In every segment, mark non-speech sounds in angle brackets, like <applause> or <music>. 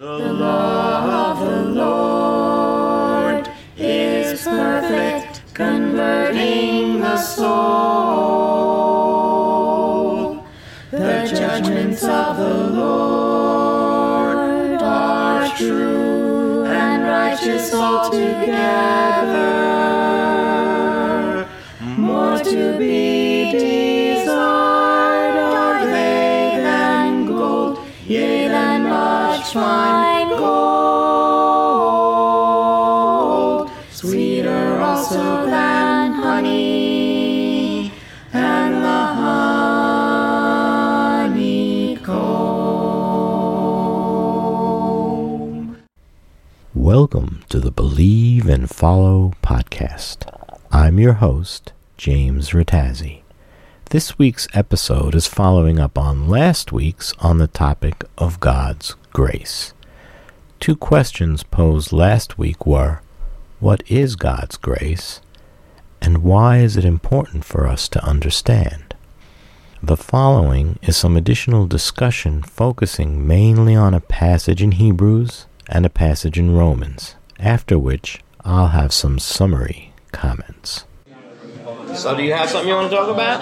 The law of the Lord is perfect, converting the soul. The judgments of the Lord are true and righteous altogether. More to be gold. Sweeter also than honey and the honeycomb. Welcome to the Believe and Follow podcast. I'm your host, James Rattazzi. This week's episode is following up on last week's on the topic of God's grace. Two questions posed last week were What is God's grace? And why is it important for us to understand? The following is some additional discussion focusing mainly on a passage in Hebrews and a passage in Romans, after which I'll have some summary comments. So, do you have something you want to talk about?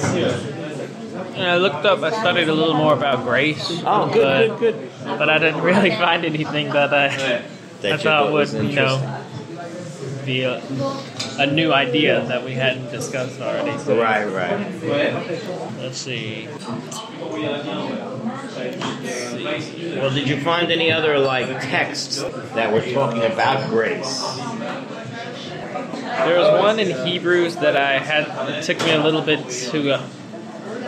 Mm. And I looked up, I studied a little more about grace. Oh, but, good, good, good. But I didn't <laughs> really find anything that I, That I thought would, was you know, be a, a new idea that we hadn't discussed already. So Right, right. let's see. Well, did you find any other like texts that were talking about grace? There was one in Hebrews that I had, it took me a little bit to uh,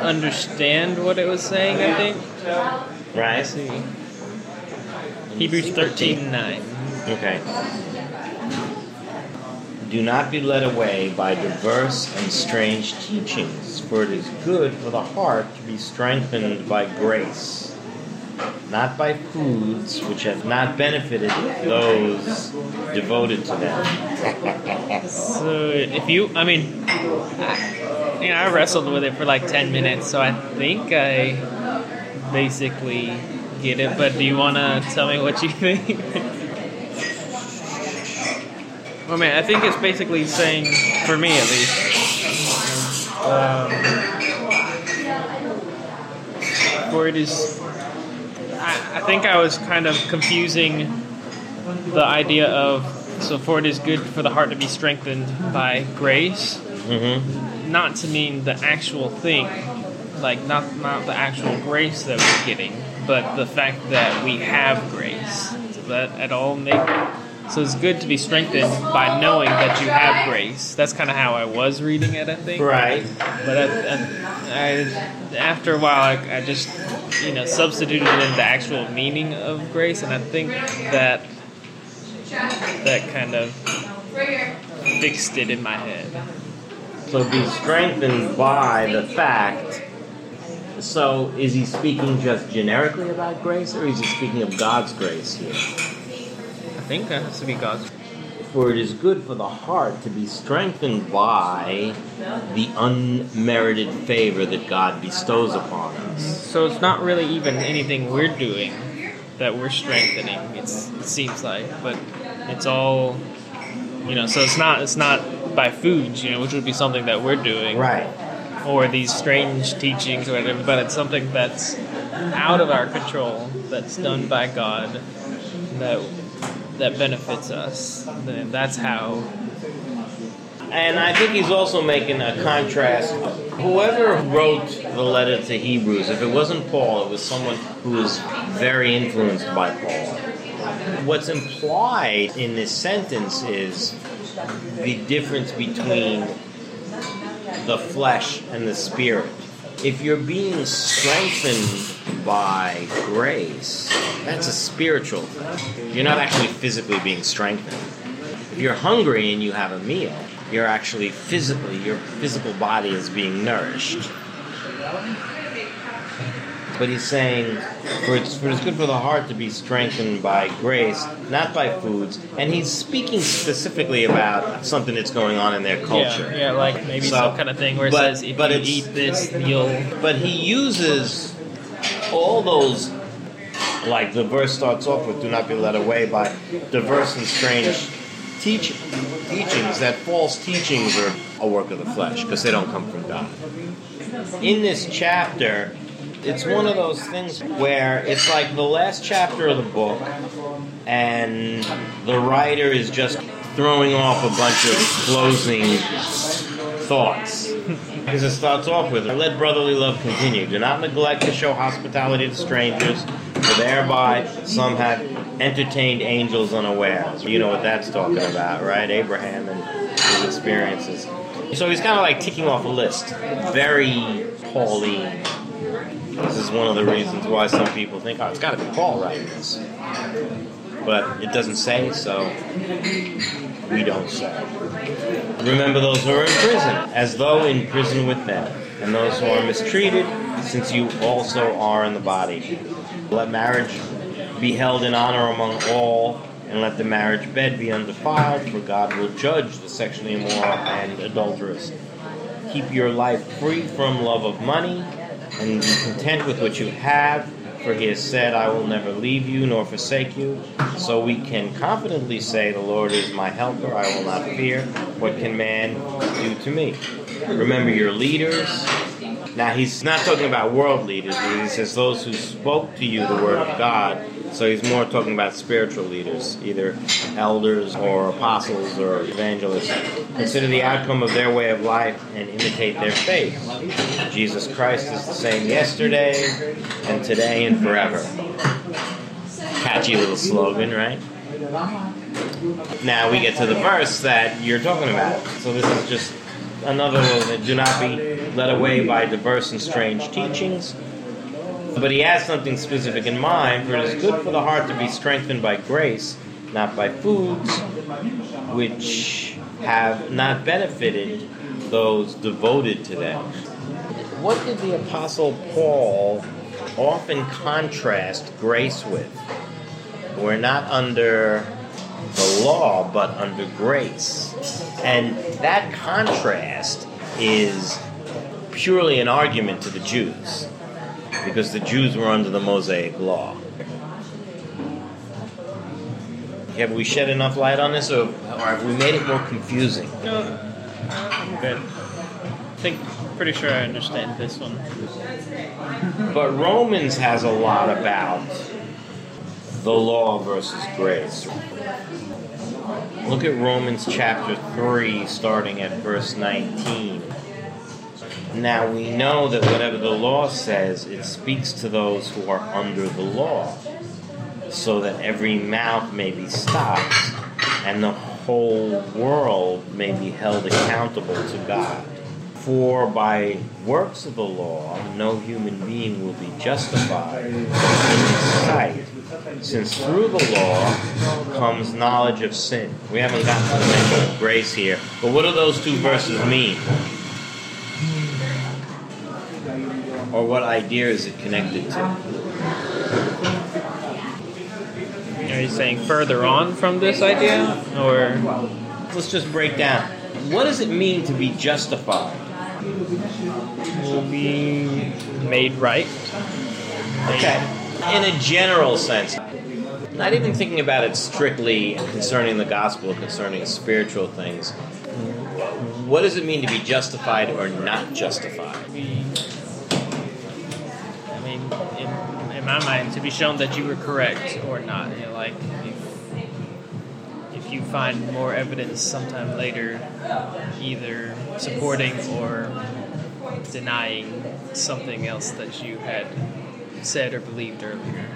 understand what it was saying, I think. Right. See. Hebrews 13 9. Okay. Do not be led away by diverse and strange teachings, for it is good for the heart to be strengthened by grace, not by foods which have not benefited those devoted to them. So if you, I mean, you know, I wrestled with it for like ten minutes, so I think I basically get it. But do you want to tell me what you <laughs> think? I man, I think it's basically saying, for me at least, um, for it is. I, I think I was kind of confusing the idea of so for it is good for the heart to be strengthened by grace Mm-hmm. Not to mean the actual thing like not not the actual grace that we're getting but the fact that we have grace does that at all make so it's good to be strengthened by knowing that you have grace that's kind of how i was reading it i think Right. but I, I, I, after a while, I, I just you know substituted it in the actual meaning of grace, and I think that that kind of fixed it in my head. So be strengthened by the fact. So is he speaking just generically about grace, or is he speaking of God's grace here? I think that has to be God's. For it is good for the heart to be strengthened by the unmerited favor that God bestows upon us. So it's not really even anything we're doing that we're strengthening. It's, it seems like, but it's all you know. So it's not it's not by foods, you know, which would be something that we're doing. Right. or these strange teachings or whatever, but it's something that's out of our control, that's done by God, that that benefits us. Then that's how. And I think he's also making a contrast. Whoever wrote the letter to Hebrews, if it wasn't Paul, it was someone who was very influenced by Paul. What's implied in this sentence is the difference between the flesh and the spirit. If you're being strengthened by grace, that's a spiritual thing. You're not actually physically being strengthened. If you're hungry and you have a meal, you're actually physically, your physical body is being nourished. But he's saying, for it's, for it's good for the heart to be strengthened by grace, not by foods. And he's speaking specifically about something that's going on in their culture. Yeah, yeah, like maybe So, some kind of thing where it but- says if but you eat this, you'll. But he uses all those, like the verse starts off with, "Do not be led away by diverse and strange teach, teachings." That false teachings are a work of the flesh because they don't come from God. In this chapter, it's one of those things where it's like the last chapter of the book, and the writer is just throwing off a bunch of closing thoughts. Because it starts off with, let brotherly love continue. Do not neglect to show hospitality to strangers, for thereby some have entertained angels unawares. You know what that's talking about, right? Abraham and his experiences. So he's kind of like ticking off a list. Very Pauline. This is one of the reasons why some people think, oh, it's got to be Paul writing this. But it doesn't say, so we don't say. Remember those who are in prison, as though in prison with them, and those who are mistreated, since you also are in the body. Let marriage be held in honor among all, and let the marriage bed be undefiled, for God will judge the sexually immoral and adulterous. Keep your life free from love of money, and be content with what you have for he has said, I will never leave you nor forsake you. So we can confidently say, The Lord is my helper, I will not fear. What can man do to me? Remember your leaders. Now, he's not talking about world leaders, he says those who spoke to you the word of God. So he's more talking about spiritual leaders, either elders or apostles or evangelists. Consider the outcome of their way of life and imitate their faith. Jesus Christ is the same yesterday and today and forever. Catchy little slogan, right? Now we get to the verse that you're talking about. So this is just another one that do not be led away by diverse and strange teachings. But he has something specific in mind, for it is good for the heart to be strengthened by grace, not by foods, which have not benefited those devoted to them. What did the Apostle Paul often contrast grace with? We're not under the law, but under grace. And that contrast is purely an argument to the Jews, because the Jews were under the Mosaic law. Have we shed enough light on this, or, or have we made it more confusing? No, I'm good. I think, pretty sure I understand this one. But Romans has a lot about the law versus grace. Look at Romans chapter 3, starting at verse 19. Now we know that whatever the law says, it speaks to those who are under the law, so that every mouth may be stopped and the whole world may be held accountable to God. For by works of the law, no human being will be justified in his sight, since through the law comes knowledge of sin. We haven't gotten to the mention of grace here, but what do those two verses mean? Or what idea is it connected to? Are you saying further on from this idea? Or. Let's just break down. What does it mean to be justified? will be made right. Okay. In a general sense, not even thinking about it strictly concerning the gospel, concerning spiritual things. What does it mean to be justified or not justified? In, in my mind, to be shown that you were correct or not. You know, like if, if you find more evidence sometime later, either supporting or denying something else that you had said or believed earlier.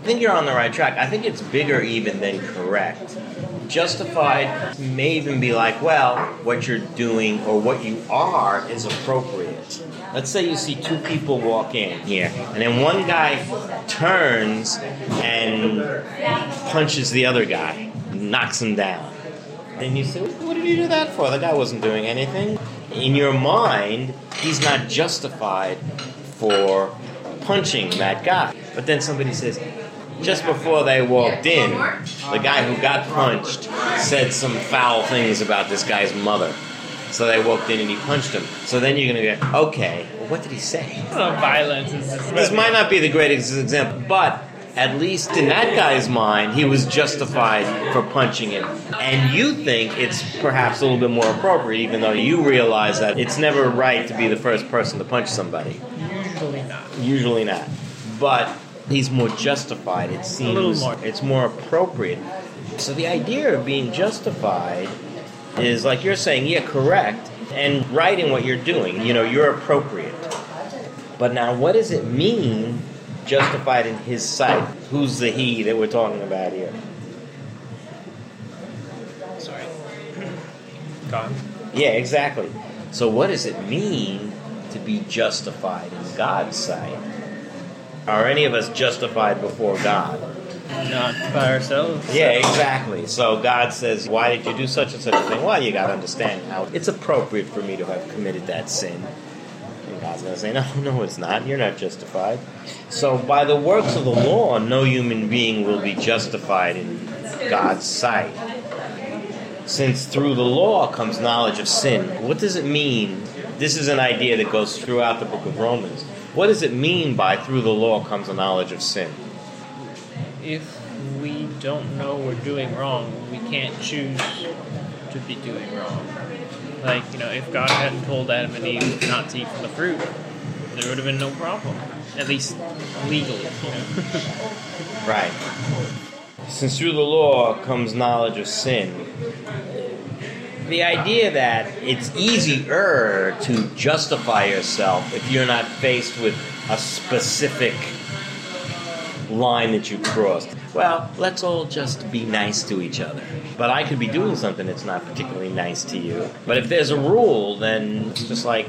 I think you're on the right track. I think it's bigger even than correct. Justified may even be like, well, what you're doing or what you are is appropriate. Let's say you see two people walk in here, and then one guy turns and punches the other guy, knocks him down. Then you say, what did you do that for? The guy wasn't doing anything. In your mind, he's not justified for punching that guy. But then somebody says, just before they walked in, the guy who got punched said some foul things about this guy's mother. So they walked in and he punched him. So then you're going to go, okay, what did he say? Well, violence is. This might not be the greatest example, but at least in that guy's mind, he was justified for punching him. And you think it's perhaps a little bit more appropriate, even though you realize that it's never right to be the first person to punch somebody. Usually not. Usually not. But he's more justified. It seems little more. it's more appropriate. So the idea of being justified is like you're saying, yeah, correct, and right in what you're doing. You know, you're appropriate. But now, what does it mean, justified in His sight? Who's the He that we're talking about here? Sorry. God. Yeah, exactly. So, what does it mean to be justified in God's sight? Are any of us justified before God? Not by ourselves. Yeah, exactly. So God says, Why did you do such and such a thing? Well, you got to understand how it's appropriate for me to have committed that sin. And God's going to say, No, <laughs> no, it's not. You're not justified. So, by the works of the law, no human being will be justified in God's sight. Since through the law comes knowledge of sin, what does it mean? This is an idea that goes throughout the book of Romans. What does it mean by through the law comes a knowledge of sin? If we don't know we're doing wrong, we can't choose to be doing wrong. Like, you know, if God hadn't told Adam and Eve not to eat from the fruit, there would have been no problem. At least legally, you know. Right. Since through the law comes knowledge of sin, the idea that it's easier to justify yourself if you're not faced with a specific line that you crossed. Well, let's all just be nice to each other. But I could be doing something that's not particularly nice to you. But if there's a rule, then it's just like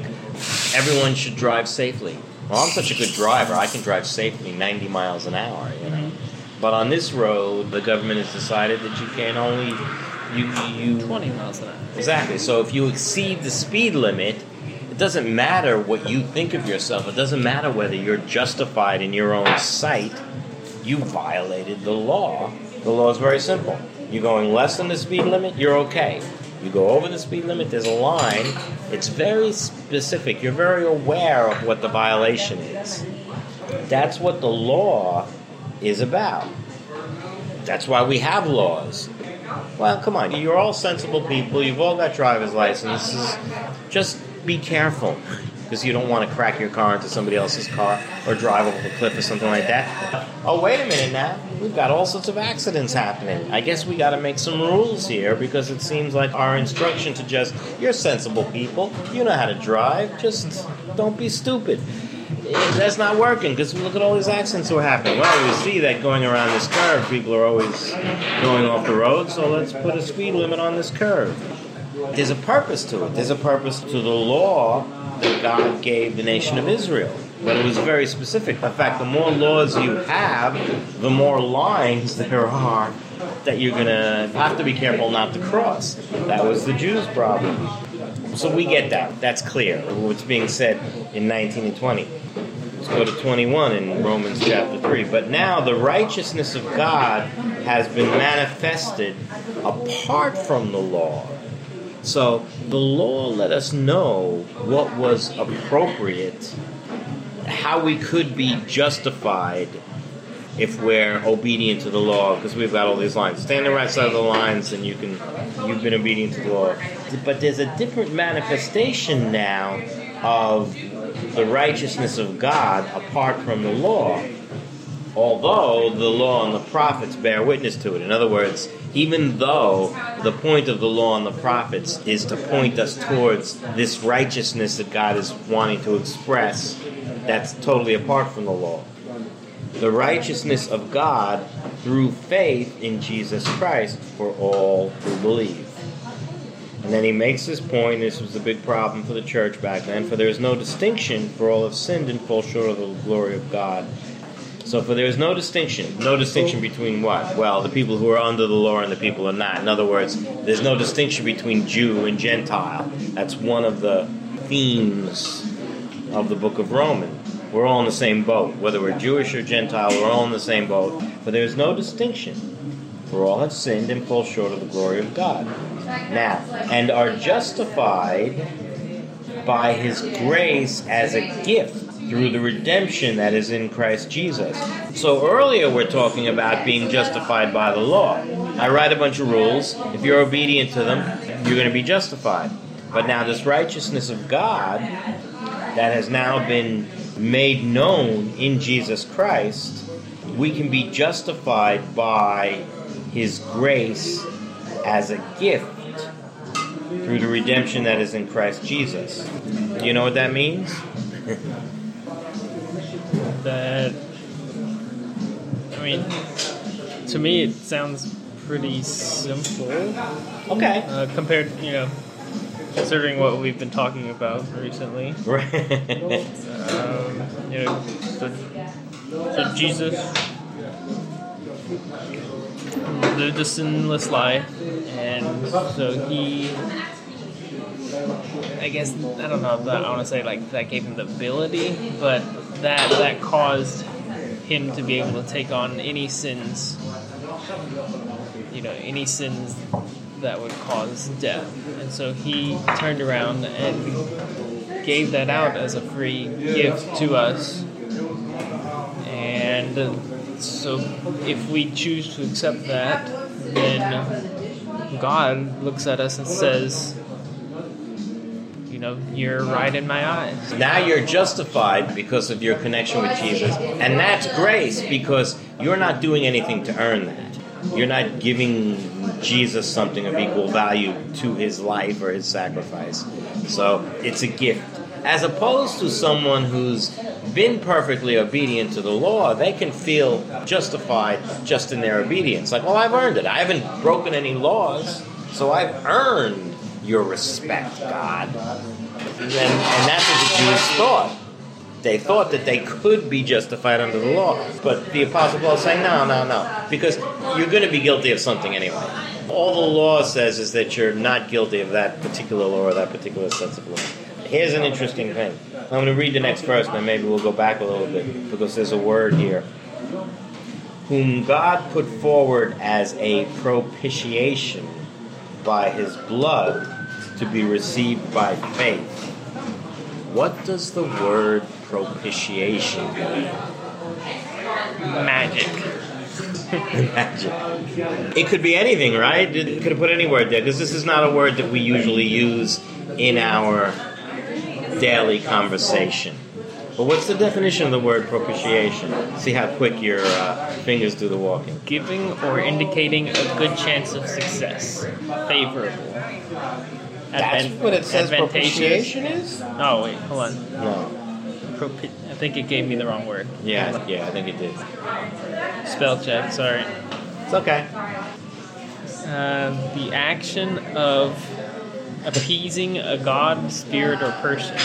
everyone should drive safely. Well, I'm such a good driver, I can drive safely 90 miles an hour, you know. Mm-hmm. But on this road, the government has decided that you can only you you 20 miles an hour. Exactly. So if you exceed the speed limit, it doesn't matter what you think of yourself. It doesn't matter whether you're justified in your own sight. You violated the law. The law is very simple. You're going less than the speed limit, you're okay. You go over the speed limit, there's a line. It's very specific. You're very aware of what the violation is. That's what the law is about. That's why we have laws. Well, come on. You're all sensible people. You've all got driver's licenses. Just be careful because you don't want to crack your car into somebody else's car or drive over the cliff or something like that. Oh, wait a minute now. We've got all sorts of accidents happening. I guess we got to make some rules here because it seems like our instruction to just, you're sensible people. You know how to drive. Just don't be stupid. That's not working because look at all these accidents that are happening. Well, we see that going around this curve, people are always going off the road, so let's put a speed limit on this curve. There's a purpose to it. There's a purpose to the law that God gave the nation of Israel. But it was very specific. In fact, the more laws you have, the more lines <laughs> there are that you're going to have to be careful not to cross. That was the Jews' problem. So we get that. That's clear. What's being said in 19 and 20. Let's go to 21 in Romans chapter 3. But now the righteousness of God has been manifested apart from the law. So the law let us know what was appropriate, how we could be justified if we're obedient to the law, because we've got all these lines. Stay on the right side of the lines, and you can you've been obedient to the law. But there's a different manifestation now of the righteousness of God apart from the law. Although the law and the prophets bear witness to it. In other words, even though the point of the law and the prophets is to point us towards this righteousness that God is wanting to express, that's totally apart from the law. The righteousness of God through faith in Jesus Christ for all who believe. And then he makes this point, this was a big problem for the church back then, for there is no distinction, for all have sinned and fall short of the glory of God. So, for there is no distinction. No distinction between what? Well, the people who are under the law and the people who are not. In other words, there's no distinction between Jew and Gentile. That's one of the themes of the book of Romans. We're all in the same boat. Whether we're Jewish or Gentile, we're all in the same boat. But there's no distinction. For all have sinned and fall short of the glory of God. Now, and are justified by his grace as a gift through the redemption that is in Christ Jesus. So earlier we're talking about being justified by the law. I write a bunch of rules. If you're obedient to them, you're going to be justified. But now this righteousness of God that has now been made known in Jesus Christ, we can be justified by his grace as a gift through the redemption that is in Christ Jesus. Do you know what that means? that I mean, to me it sounds pretty simple Okay. uh, compared, you know, considering what we've been talking about recently. Right. Um, you know, so, so Jesus lived a sinless life, and so he. I guess I don't know. That, I want to say like that gave him the ability, but that that caused him to be able to take on any sins. You know, any sins that would cause death, and so he turned around and gave that out as a free gift to us. And so, if we choose to accept that, then God looks at us and says, know, you're right in my eyes. now you're justified because of your connection with Jesus. And that's grace because you're not doing anything to earn that. You're not giving Jesus something of equal value to his life or his sacrifice. So it's a gift. As opposed to someone who's been perfectly obedient to the law, they can feel justified just in their obedience. Like, well, I've earned it. I haven't broken any laws, so I've earned your respect, God. And, and that's what the Jews thought. They thought that they could be justified under the law. But the Apostle Paul is saying, no, no, no. Because you're going to be guilty of something anyway. All the law says is that you're not guilty of that particular law or that particular sense of law. Here's an interesting thing. I'm going to read the next verse, and then maybe we'll go back a little bit because there's a word here. Whom God put forward as a propitiation by his blood to be received by faith. What does the word propitiation mean? Magic. Magic. It could be anything, right? It could have put any word there because this is not a word that we usually use in our daily conversation. But what's the definition of the word propitiation? See how quick your uh, fingers do the walking. Giving or indicating a good chance of success. Favorable. That's Advan- what it says propitiation is? Oh, wait, hold on. No. Propi- I think it gave me the wrong word. Yeah, yeah, I think it did. Spell check, sorry. It's okay. Uh, the action of appeasing a god, spirit, or person.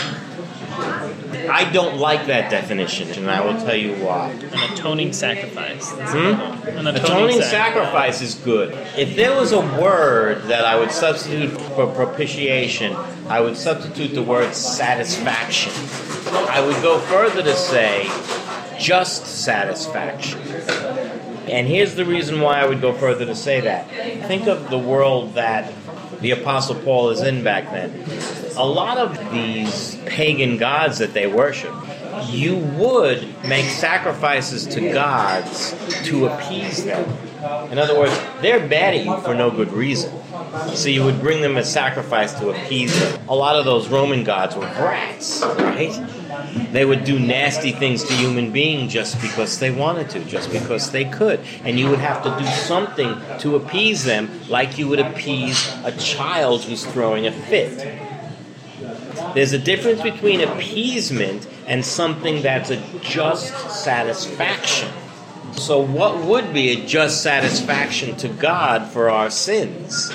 I don't like that definition, and I will tell you why. An atoning sacrifice. Hmm? An atoning, Atoning sacrifice. sacrifice is good. If there was a word that I would substitute for propitiation, I would substitute the word satisfaction. I would go further to say just satisfaction. And here's the reason why I would go further to say that. Think of the world that the Apostle Paul is in back then. A lot of these pagan gods that they worship, you would make sacrifices to gods to appease them. In other words, they're bad at you for no good reason. So you would bring them a sacrifice to appease them. A lot of those Roman gods were brats, right? They would do nasty things to human beings just because they wanted to, just because they could. And you would have to do something to appease them, like you would appease a child who's throwing a fit. There's a difference between appeasement and something that's a just satisfaction. So, what would be a just satisfaction to God for our sins?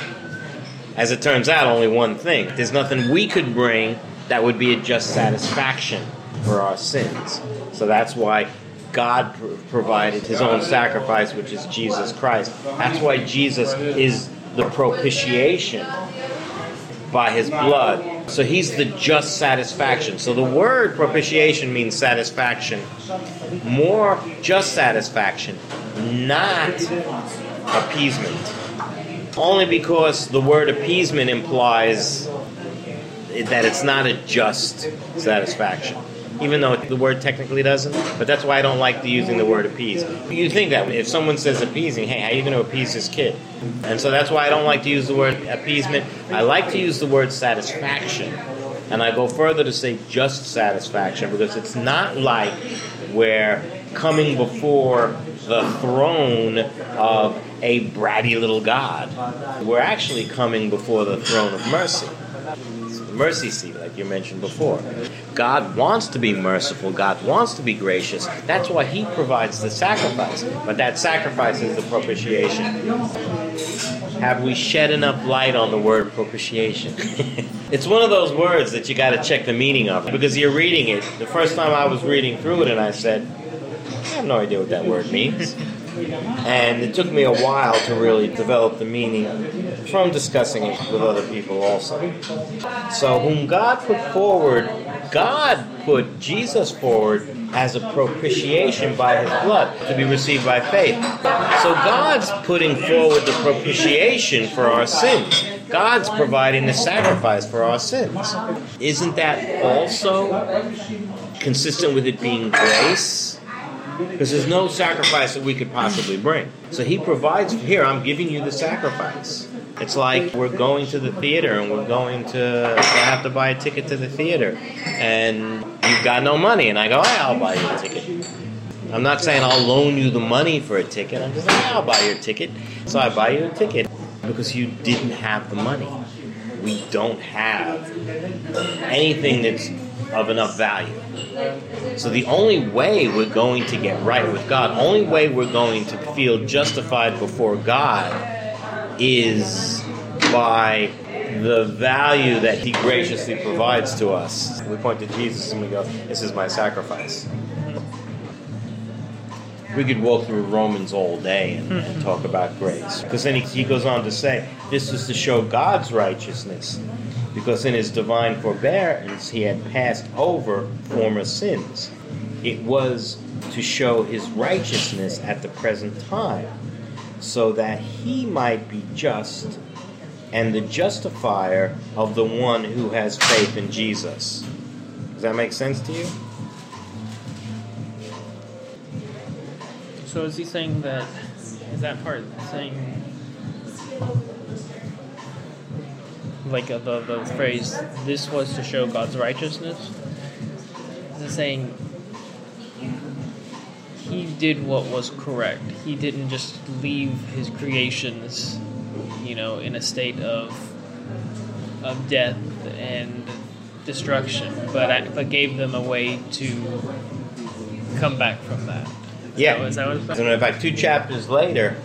As it turns out, only one thing. There's nothing we could bring that would be a just satisfaction for our sins. So that's why God provided his own sacrifice, which is Jesus Christ. That's why Jesus is the propitiation by his blood. So he's the just satisfaction. So the word propitiation means satisfaction. More just satisfaction, not appeasement. Only because the word appeasement implies that it's not a just satisfaction. Even though the word technically doesn't, but that's why I don't like the, using the word appease. You think that if someone says appeasing, hey, how are you going to appease this kid? And so that's why I don't like to use the word appeasement. I like to use the word satisfaction. And I go further to say just satisfaction because it's not like we're coming before the throne of a bratty little God. We're actually coming before the throne of mercy. Mercy seat, like you mentioned before. God wants to be merciful. God wants to be gracious. That's why He provides the sacrifice. But that sacrifice is the propitiation. Have we shed enough light on the word propitiation? <laughs> it's one of those words that you got to check the meaning of because you're reading it. The first time I was reading through it, and I said, I have no idea what that word means. And it took me a while to really develop the meaning from discussing it with other people also. So, whom God put forward, God put Jesus forward as a propitiation by his blood to be received by faith. So, God's putting forward the propitiation for our sins. God's providing the sacrifice for our sins. Isn't that also consistent with it being grace? Because there's no sacrifice that we could possibly bring. So he provides, here, I'm giving you the sacrifice. It's like we're going to the theater and we're going to have to buy a ticket to the theater. And you've got no money. And I go, hey, I'll buy you a ticket. I'm not saying I'll loan you the money for a ticket. I'm just saying, I'll buy you a ticket. So I buy you a ticket because you didn't have the money. We don't have anything that's of enough value. So the only way we're going to get right with God, only way we're going to feel justified before God is by the value that he graciously provides to us. We point to Jesus and we go, This is my sacrifice. We could walk through Romans all day and, and hmm. talk about grace. Because then he, he goes on to say, This is to show God's righteousness because in his divine forbearance he had passed over former sins. It was to show his righteousness at the present time, so that he might be just and the justifier of the one who has faith in Jesus. Does that make sense to you? So is he saying that? Is that part saying? Like uh, the the phrase, "This was to show God's righteousness." Is saying he did what was correct? He didn't just leave his creations, you know, in a state of of death and destruction, but but gave them a way to come back from that. Yeah. Is that what it's And in fact, two chapters later,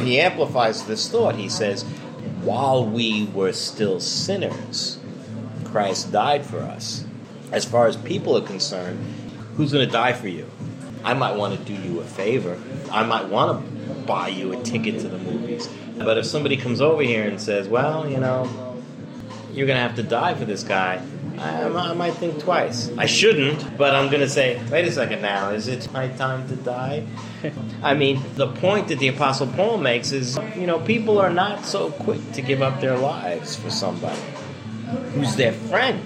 he amplifies this thought. He says, While we were still sinners, Christ died for us. As far as people are concerned, who's going to die for you? I might want to do you a favor. I might want to buy you a ticket to the movies. But if somebody comes over here and says, Well, you know, you're going to have to die for this guy, I, I might think twice. I shouldn't, but I'm going to say, wait a second now, is it my time to die? <laughs> I mean, the point that the Apostle Paul makes is, you know, people are not so quick to give up their lives for somebody who's their friend.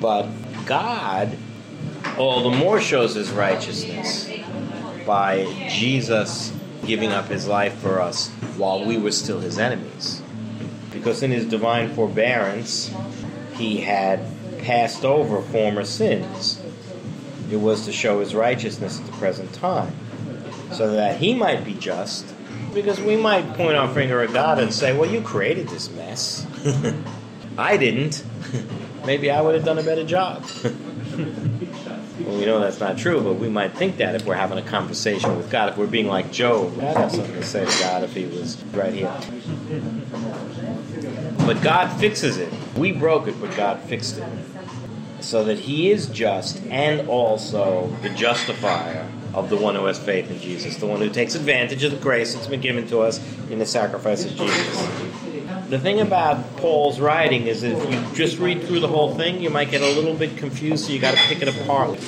But God all the more shows his righteousness by Jesus giving up his life for us while we were still his enemies. Because in his divine forbearance, he had passed over former sins. It was to show his righteousness at the present time, so that he might be just. Because we might point our finger at God and say, Well, you created this mess. <laughs> I didn't. Maybe I would have done a better job. <laughs> well, we know that's not true, but we might think that if we're having a conversation with God, if we're being like Job, I'd have something to say to God if he was right here. But God fixes it. We broke it, but God fixed it. So that He is just and also the justifier of the one who has faith in Jesus, the one who takes advantage of the grace that's been given to us in the sacrifice of Jesus. The thing about Paul's writing is that if you just read through the whole thing, you might get a little bit confused, so you got to pick it apart.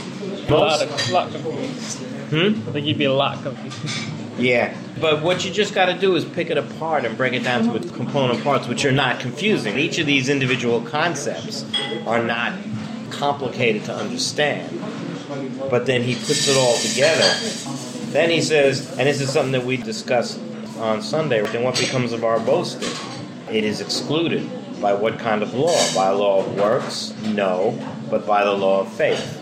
A lot, of, lot confused. Hmm? I think you'd be a lot confused. Yeah. But what you just got to do is pick it apart and break it down to its component parts, which are not confusing. Each of these individual concepts are not complicated to understand. But then he puts it all together. Then he says, and this is something that we discussed on Sunday, then what becomes of our boasting? It is excluded. By what kind of law? By law of works? No, but by the law of faith.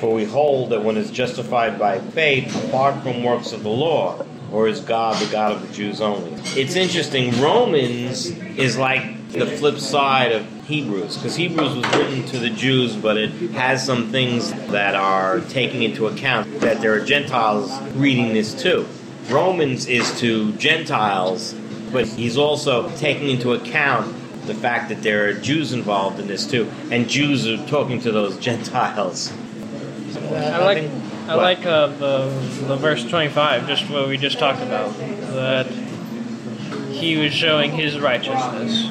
For we hold that one is justified by faith apart from works of the law, or is God the God of the Jews only? It's interesting. Romans is like the flip side of Hebrews, because Hebrews was written to the Jews, but it has some things that are taking into account that there are Gentiles reading this too. Romans is to Gentiles, but he's also taking into account the fact that there are Jews involved in this too, and Jews are talking to those <laughs> Gentiles. I like I like uh, the the verse twenty five, just what we just talked about, that he was showing his righteousness.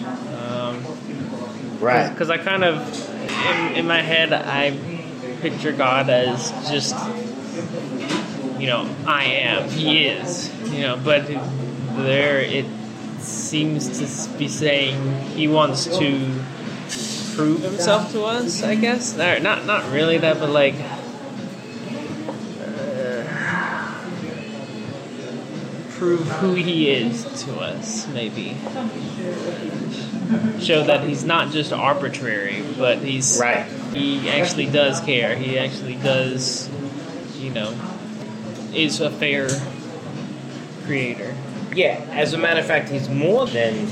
Right. Because I kind of, in, in my head, I picture God as just, you know, I am, He is, you know, but there it seems to be saying He wants to prove Himself to us, I guess. Or not, not really that, but like. uh, Prove who he is to us, maybe show that he's not just arbitrary, but he's Right. He actually does care. He actually does, you know, is a fair creator. Yeah, as a matter of fact, he's more than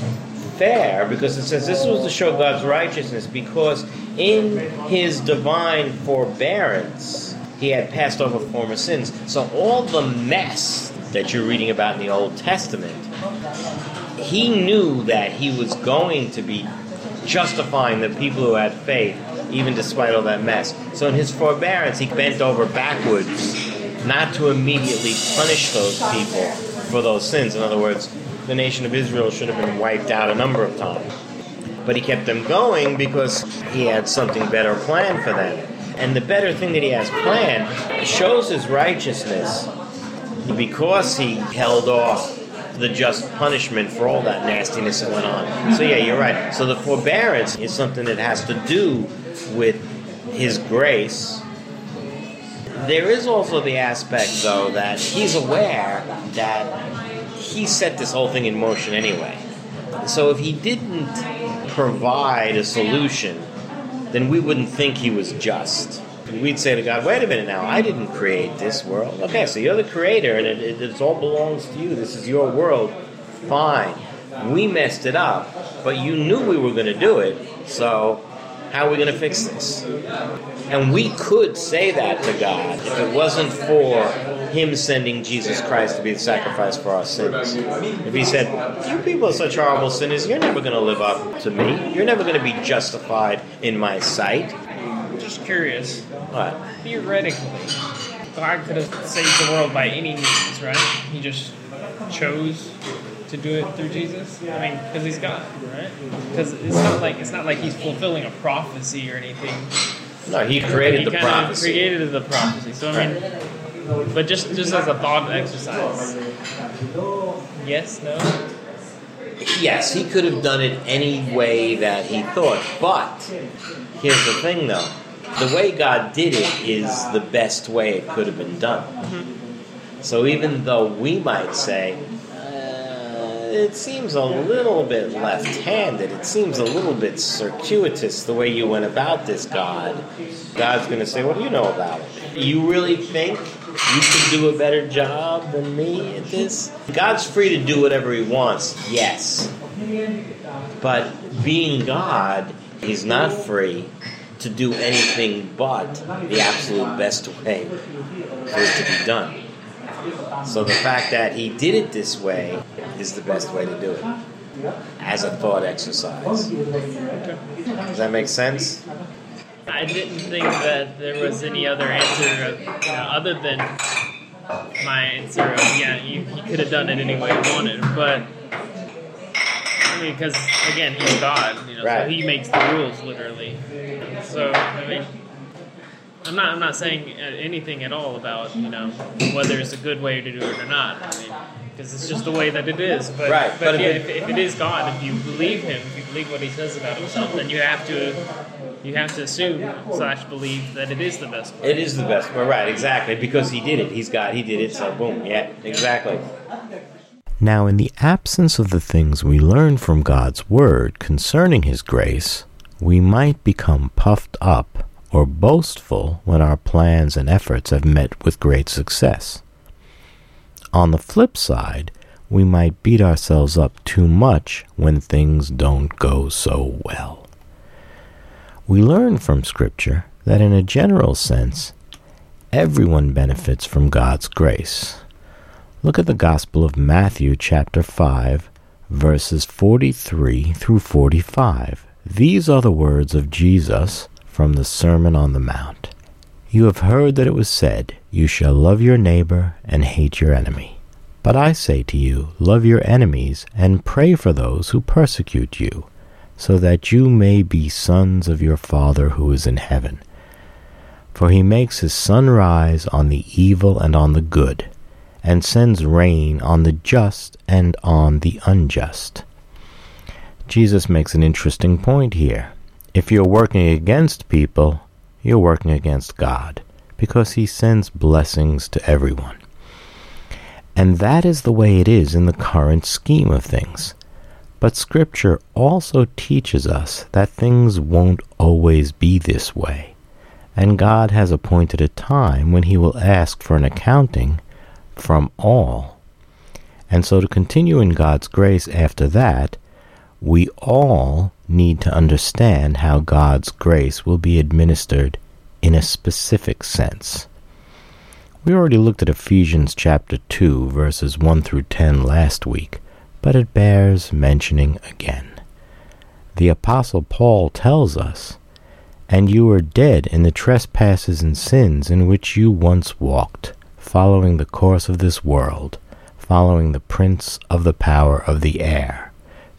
fair because it says this was to show God's righteousness because in his divine forbearance he had passed over former sins. So all the mess that you're reading about in the Old Testament, he knew that he was going to be justifying the people who had faith even despite all that mess. So in his forbearance, he bent over backwards not to immediately punish those people for those sins. In other words, the nation of Israel should have been wiped out a number of times. But he kept them going because he had something better planned for them. And the better thing that he has planned shows his righteousness because he held off the just punishment for all that nastiness that went on. So yeah, you're right. So the forbearance is something that has to do with his grace. There is also the aspect though that he's aware that he set this whole thing in motion anyway. So if he didn't provide a solution, then we wouldn't think he was just. We'd say to God, wait a minute now, I didn't create this world. Okay, so you're the creator and it, it, it all belongs to you. This is your world. Fine. We messed it up, but you knew we were going to do it, so how are we going to fix this? And we could say that to God if it wasn't for Him sending Jesus Christ to be the sacrifice for our sins. If He said, You people are such horrible sinners, you're never going to live up to me. You're never going to be justified in my sight. Just curious. What? Theoretically, God could have saved the world by any means, right? He just chose to do it through Jesus. I mean, because he's God, right? Because it's not like it's not like he's fulfilling a prophecy or anything. No, He created he the prophecy. created the prophecy. So I mean, but just just as a thought exercise. Yes, no. Yes, he could have done it any way that he thought. But here's the thing, though: the way God did it is the best way it could have been done. So even though we might say uh, it seems a little bit left-handed, it seems a little bit circuitous the way you went about this, God. God's going to say, "What do you know about it? You really think you can do a better job than me at this?" God's free to do whatever He wants. Yes. But being God, He's not free to do anything but the absolute best way for it to be done. So the fact that He did it this way is the best way to do it as a thought exercise. Does that make sense? I didn't think that there was any other answer of, you know, other than my answer of yeah, you, he could have done it any way he wanted, but I mean, because again, he's God, you know, so he makes the rules literally. So I mean, I I'm not. I'm not saying uh, anything at all about you know whether it's a good way to do it or not. I mean, because it's just the way that it is. But, Right, But, but yeah, if if, if it is God, if you believe Him, if you believe what He says about Himself, then you have to you have to assume slash believe that it is the best way. It is the best. Well, right, exactly, because he did it. He's God. He did it. So boom. Yeah, exactly. Now, in the absence of the things we learn from God's Word concerning His grace, we might become puffed up or boastful when our plans and efforts have met with great success. On the flip side, we might beat ourselves up too much when things don't go so well. We learn from Scripture that in a general sense, everyone benefits from God's grace. Look at the Gospel of Matthew, chapter 5, verses 43 through 45. These are the words of Jesus from the Sermon on the Mount. You have heard that it was said, You shall love your neighbor and hate your enemy. But I say to you, love your enemies and pray for those who persecute you, so that you may be sons of your Father who is in heaven. For he makes his sun rise on the evil and on the good, and sends rain on the just and on the unjust. Jesus makes an interesting point here. If you're working against people, you're working against God, because he sends blessings to everyone. And that is the way it is in the current scheme of things. But Scripture also teaches us that things won't always be this way, and God has appointed a time when He will ask for an accounting from all. And so, to continue in God's grace after that, we all need to understand how God's grace will be administered in a specific sense. We already looked at Ephesians chapter 2, verses 1 through 10 last week, but it bears mentioning again. The Apostle Paul tells us, And you were dead in the trespasses and sins in which you once walked, following the course of this world, following the prince of the power of the air,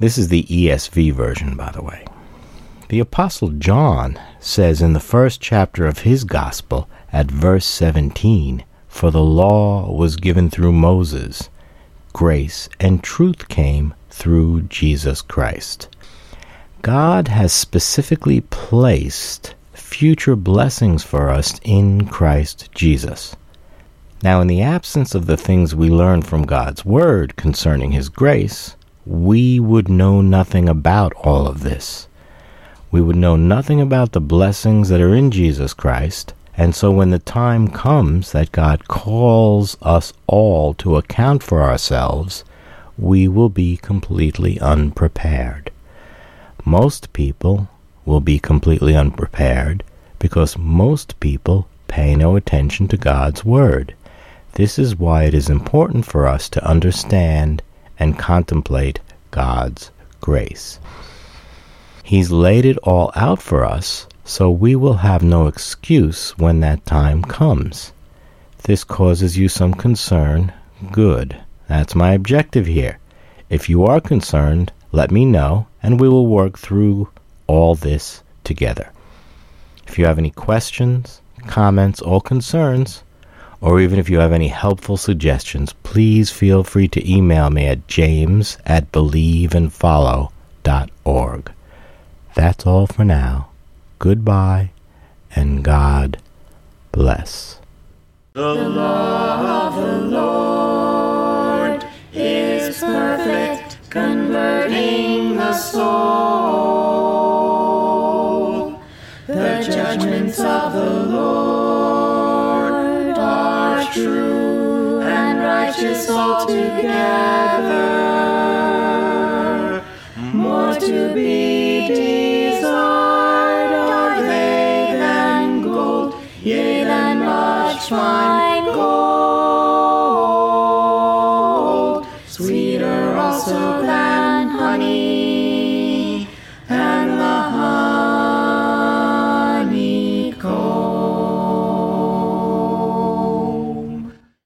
This is the ESV version, by the way. The Apostle John says in the first chapter of his Gospel, at verse 17, For the law was given through Moses, grace and truth came through Jesus Christ. God has specifically placed future blessings for us in Christ Jesus. Now, in the absence of the things we learn from God's Word concerning His grace, we would know nothing about all of this. We would know nothing about the blessings that are in Jesus Christ, and so when the time comes that God calls us all to account for ourselves, we will be completely unprepared. Most people will be completely unprepared because most people pay no attention to God's Word. This is why it is important for us to understand and contemplate God's grace. He's laid it all out for us, so we will have no excuse when that time comes. this causes you some concern, good. That's my objective here. If you are concerned, let me know, and we will work through all this together. If you have any questions, comments, or concerns, or even if you have any helpful suggestions, please feel free to email me at james at believeandfollow.org. That's all for now. Goodbye, and God bless. The law of the Lord is perfect, converting the soul. The judgments of the Lord true and righteous altogether. More to be desired are they than gold, yea, than much fine gold. Sweeter also